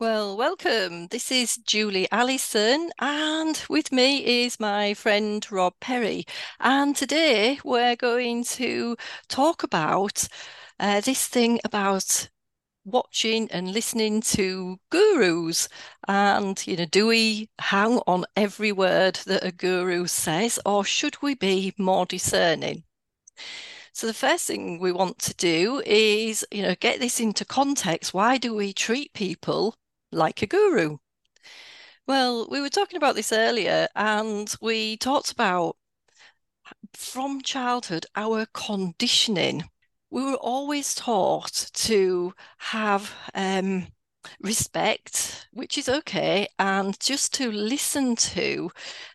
Well, welcome. This is Julie Allison, and with me is my friend Rob Perry. And today we're going to talk about uh, this thing about watching and listening to gurus. And, you know, do we hang on every word that a guru says, or should we be more discerning? So the first thing we want to do is, you know, get this into context. Why do we treat people like a guru? Well, we were talking about this earlier, and we talked about from childhood our conditioning. We were always taught to have um, respect, which is okay, and just to listen to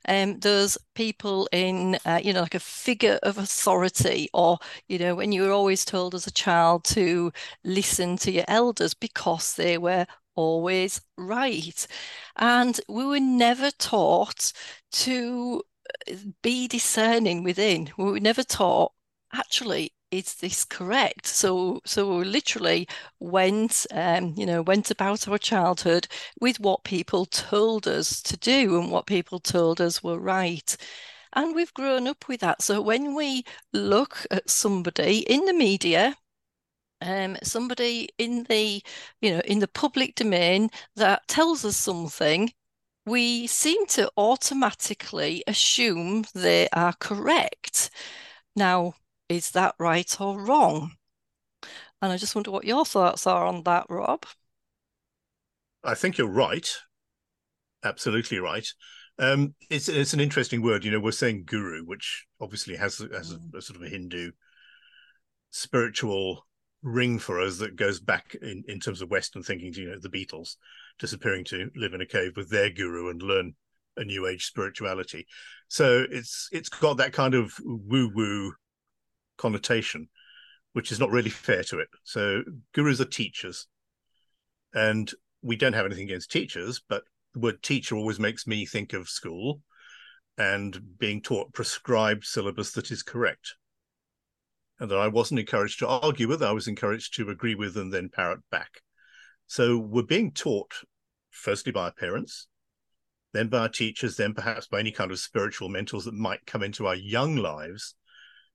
um, those people in, uh, you know, like a figure of authority, or, you know, when you were always told as a child to listen to your elders because they were always right. And we were never taught to uh, be discerning within. We were never taught, actually, is this correct? So, so we literally went, um, you know, went about our childhood with what people told us to do and what people told us were right. And we've grown up with that. So when we look at somebody in the media, um, somebody in the, you know, in the public domain that tells us something, we seem to automatically assume they are correct. Now, is that right or wrong? And I just wonder what your thoughts are on that, Rob. I think you're right. Absolutely right. Um, it's it's an interesting word. You know, we're saying guru, which obviously has has a, mm. a sort of a Hindu spiritual ring for us that goes back in, in terms of Western thinking to you know the Beatles disappearing to live in a cave with their guru and learn a new age spirituality. So it's it's got that kind of woo woo connotation, which is not really fair to it. So gurus are teachers, and we don't have anything against teachers, but the word teacher always makes me think of school and being taught prescribed syllabus that is correct and that I wasn't encouraged to argue with, I was encouraged to agree with and then parrot back. So we're being taught, firstly by our parents, then by our teachers, then perhaps by any kind of spiritual mentors that might come into our young lives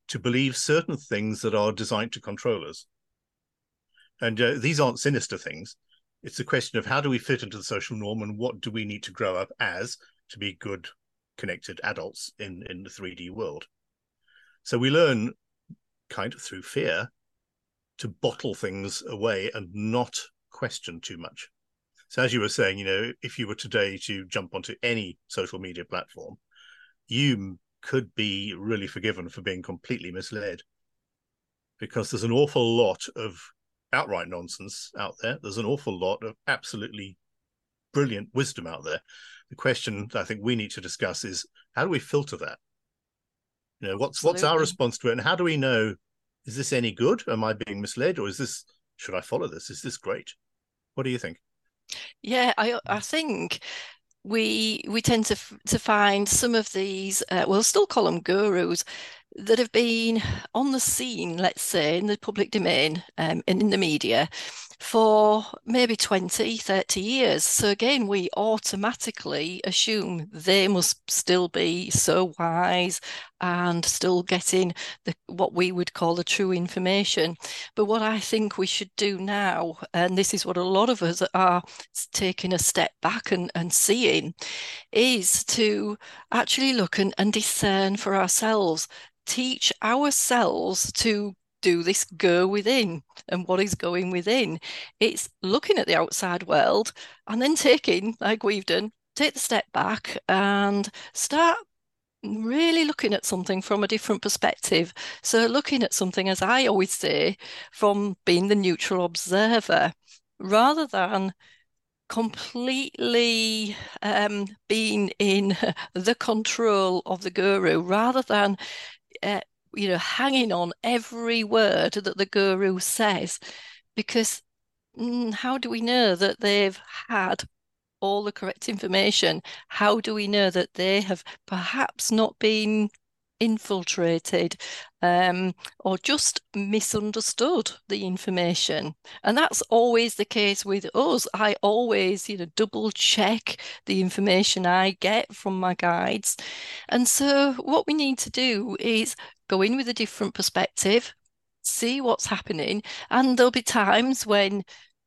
to believe certain things that are designed to control us. And uh, these aren't sinister things. It's a question of how do we fit into the social norm and what do we need to grow up as to be good, connected adults in, in the 3D world. So we learn kind of through fear to bottle things away and not question too much. So, as you were saying, you know, if you were today to jump onto any social media platform, you could be really forgiven for being completely misled because there's an awful lot of outright nonsense out there. There's an awful lot of absolutely brilliant wisdom out there. The question I think we need to discuss is how do we filter that? You know, what's Absolutely. what's our response to it, and how do we know is this any good? Am I being misled, or is this should I follow this? Is this great? What do you think? Yeah, I I think we we tend to to find some of these uh, we'll still call them gurus that have been on the scene let's say in the public domain um, and in the media for maybe 20, 30 years. So again, we automatically assume they must still be so wise and still getting the, what we would call the true information. But what I think we should do now, and this is what a lot of us are taking a step back and, and seeing, is to actually look and, and discern for ourselves teach ourselves to do this go within and what is going within. It's looking at the outside world and then taking, like we've done, take the step back and start really looking at something from a different perspective. So, looking at something, as I always say, from being the neutral observer rather than completely um, being in the control of the guru, rather than uh, you know, hanging on every word that the guru says, because mm, how do we know that they've had all the correct information? How do we know that they have perhaps not been infiltrated um, or just misunderstood the information. And that's always the case with us. I always, you know, double check the information I get from my guides. And so what we need to do is go in with a different perspective, see what's happening. And there'll be times when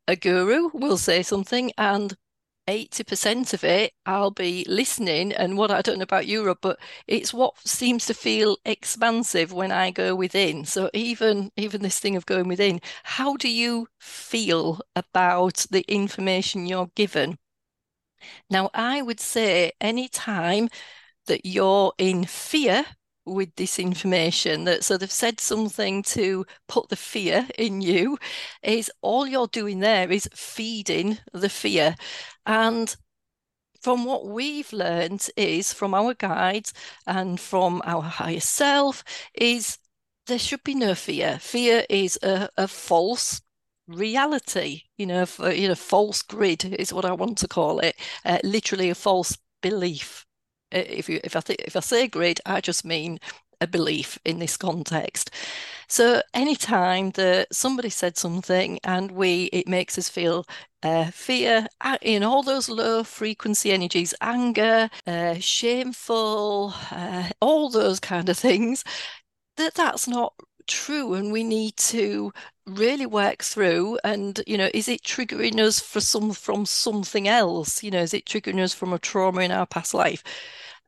a guru will say something and 80% of it I'll be listening and what I don't know about Europe but it's what seems to feel expansive when I go within. So even even this thing of going within how do you feel about the information you're given? Now I would say any time that you're in fear with this information that so they've said something to put the fear in you is all you're doing there is feeding the fear. And from what we've learned is from our guides and from our higher self is there should be no fear. Fear is a, a false reality you know for, you know false grid is what i want to call it uh, literally a false belief if you if I if I say grid, I just mean a belief in this context. So anytime that somebody said something and we it makes us feel uh, fear in all those low frequency energies, anger, uh, shameful, uh, all those kind of things, that that's not true and we need to really work through and you know is it triggering us for some from something else you know is it triggering us from a trauma in our past life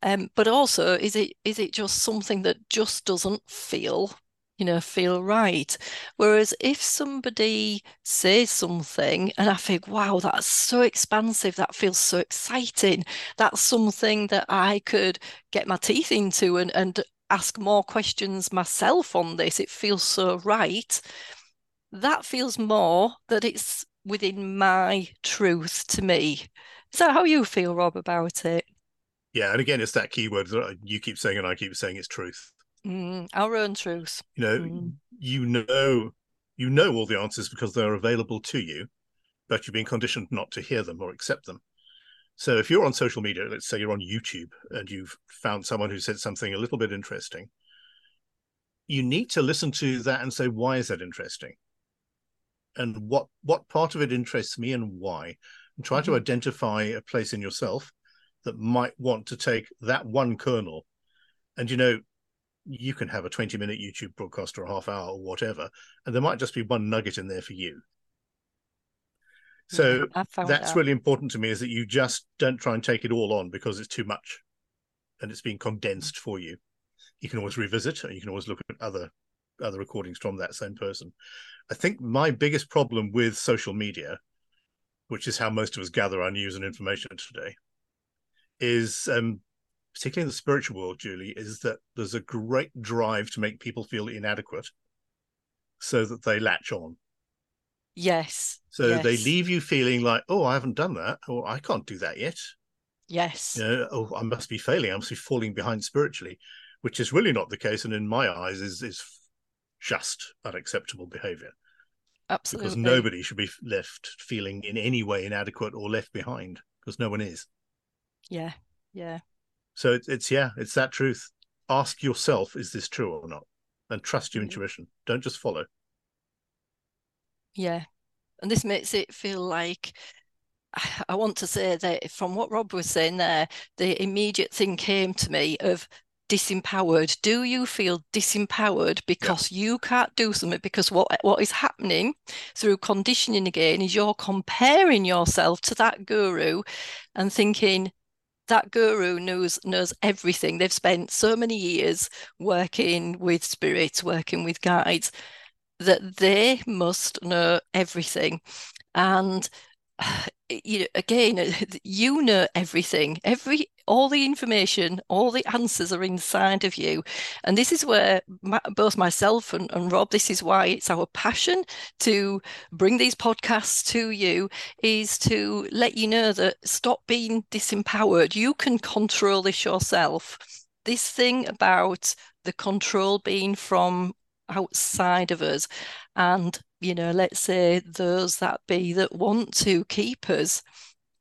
um, but also, is it is it just something that just doesn't feel, you know, feel right? Whereas if somebody says something and I think, wow, that's so expansive, that feels so exciting, that's something that I could get my teeth into and and ask more questions myself on this. It feels so right. That feels more that it's within my truth to me. Is that how you feel, Rob, about it? Yeah, and again, it's that keyword that you keep saying and I keep saying it's truth. Mm, our own truth. You know, mm. you know, you know all the answers because they're available to you, but you've been conditioned not to hear them or accept them. So if you're on social media, let's say you're on YouTube and you've found someone who said something a little bit interesting, you need to listen to that and say, why is that interesting? And what what part of it interests me and why? And try mm-hmm. to identify a place in yourself that might want to take that one kernel. And you know you can have a 20 minute youtube broadcast or a half hour or whatever and there might just be one nugget in there for you. So hmm, yeah, that's that. really important to me is that you just don't try and take it all on because it's too much and it's being condensed for you. You can always revisit and you can always look at other other recordings from that same person. I think my biggest problem with social media which is how most of us gather our news and information today is um, particularly in the spiritual world, Julie, is that there's a great drive to make people feel inadequate so that they latch on. Yes. So yes. they leave you feeling like, oh, I haven't done that, or I can't do that yet. Yes. You know, oh, I must be failing. I must be falling behind spiritually, which is really not the case, and in my eyes, is is just unacceptable behavior. Absolutely. Because nobody should be left feeling in any way inadequate or left behind, because no one is. Yeah, yeah. So it's, it's yeah, it's that truth. Ask yourself, is this true or not? And trust your mm-hmm. intuition. Don't just follow. Yeah. And this makes it feel like I want to say that from what Rob was saying there, the immediate thing came to me of disempowered. Do you feel disempowered because yeah. you can't do something? Because what what is happening through conditioning again is you're comparing yourself to that guru and thinking, that guru knows knows everything. They've spent so many years working with spirits, working with guides, that they must know everything. And you know, again, you know everything. Every all the information, all the answers are inside of you. And this is where my, both myself and, and Rob, this is why it's our passion to bring these podcasts to you, is to let you know that stop being disempowered. You can control this yourself. This thing about the control being from outside of us and you know let's say those that be that want to keep us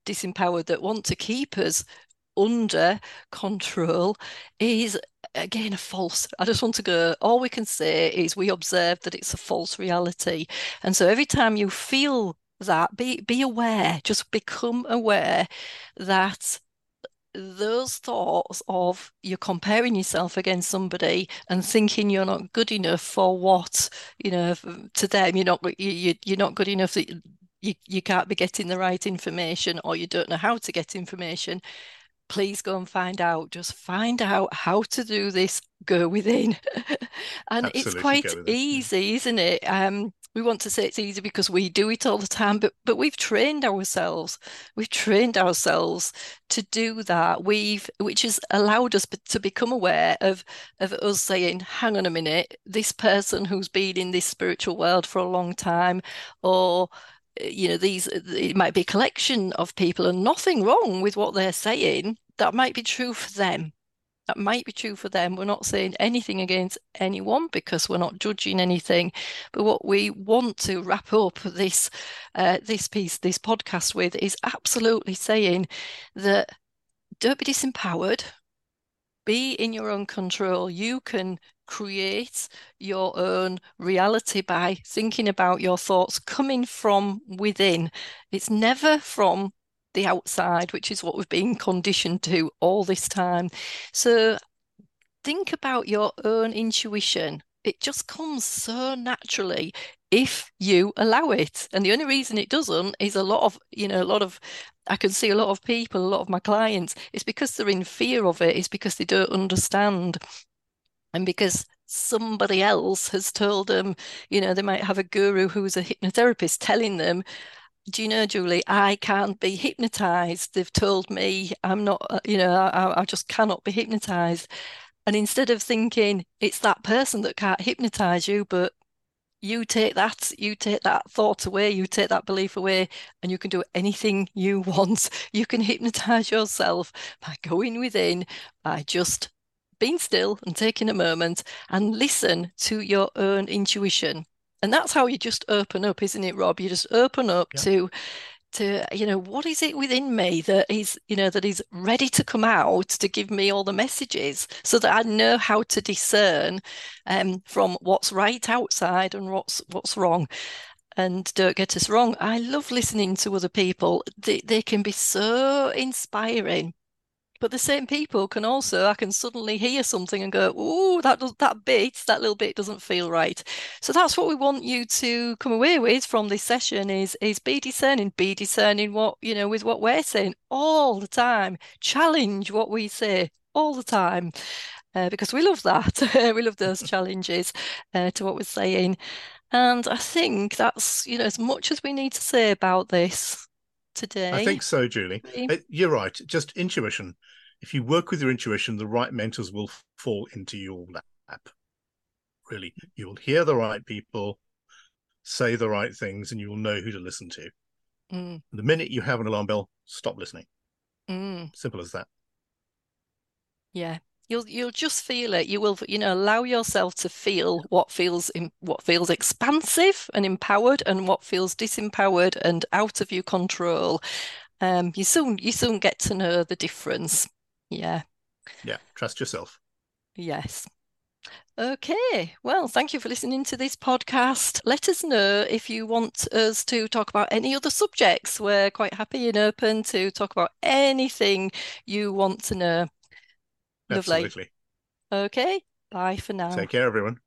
disempowered that want to keep us under control is again a false i just want to go all we can say is we observe that it's a false reality. And so every time you feel that be be aware just become aware that those thoughts of you're comparing yourself against somebody and thinking you're not good enough for what you know to them you're not you, you're not good enough that you, you can't be getting the right information or you don't know how to get information please go and find out. Just find out how to do this. Go within, and Absolutely it's quite easy, isn't it? Um, we want to say it's easy because we do it all the time, but but we've trained ourselves. We've trained ourselves to do that. We've which has allowed us to become aware of of us saying, "Hang on a minute, this person who's been in this spiritual world for a long time, or eh, you know these it might be a collection of people and nothing wrong with what they're saying that might be true for them that might be true for them. We're not saying anything against anyone because we're not judging anything but what we want to wrap up this uh, this piece this podcast with is absolutely saying that don't be disempowered. Be in your own control. You can create your own reality by thinking about your thoughts coming from within. It's never from the outside, which is what we've been conditioned to all this time. So think about your own intuition. It just comes so naturally if you allow it. And the only reason it doesn't is a lot of, you know, a lot of I can see a lot of people, a lot of my clients, it's because they're in fear of it, it's because they don't understand and because somebody else has told them, you know, they might have a guru who's a hypnotherapist telling them, do you know, Julie, I can't be hypnotized. They've told me I'm not, uh, you know, I, I just cannot be hypnotized. And instead of thinking it's that person that can't hypnotize you, but you take that, you take that thought away, you take that belief away, and you can do anything you want. You can hypnotize yourself by going within, by just being still and taking a moment and listen to your own intuition. And that's how you just open up, isn't it, Rob? You just open up yeah. to to you know what is it within me that is you know that is ready to come out to give me all the messages so that i know how to discern um, from what's right outside and what's what's wrong and don't get us wrong i love listening to other people they, they can be so inspiring but the same people can also, I can suddenly hear something and go, "Oh, that does that bit, that little bit doesn't feel right." So that's what we want you to come away with from this session: is is be discerning, be discerning what you know with what we're saying all the time. Challenge what we say all the time. Uh, because we love that. we love those challenges uh, to what we're saying. And I think that's, you know, as much as we need to say about this today. I think so, Julie. Uh, you're right. Just intuition. If you work with your intuition, the right mentors will fall into your lap. Really, you'll hear the right people say the right things, and you will know who to listen to. Mm. The minute you have an alarm bell, stop listening. Mm. Simple as that. Yeah, you'll you'll just feel it. You will you know allow yourself to feel what feels in, what feels expansive and empowered and what feels disempowered and out of your control. Um you soon you soon get to know the difference. Yeah. Yeah trust yourself. Yes. Okay, well, thank you for listening to this podcast. Let us know if you want us to talk about any other subjects. We're quite happy and open to talk about anything you want to know. Lovely. Absolutely. Okay. Bye for now. Take care, everyone.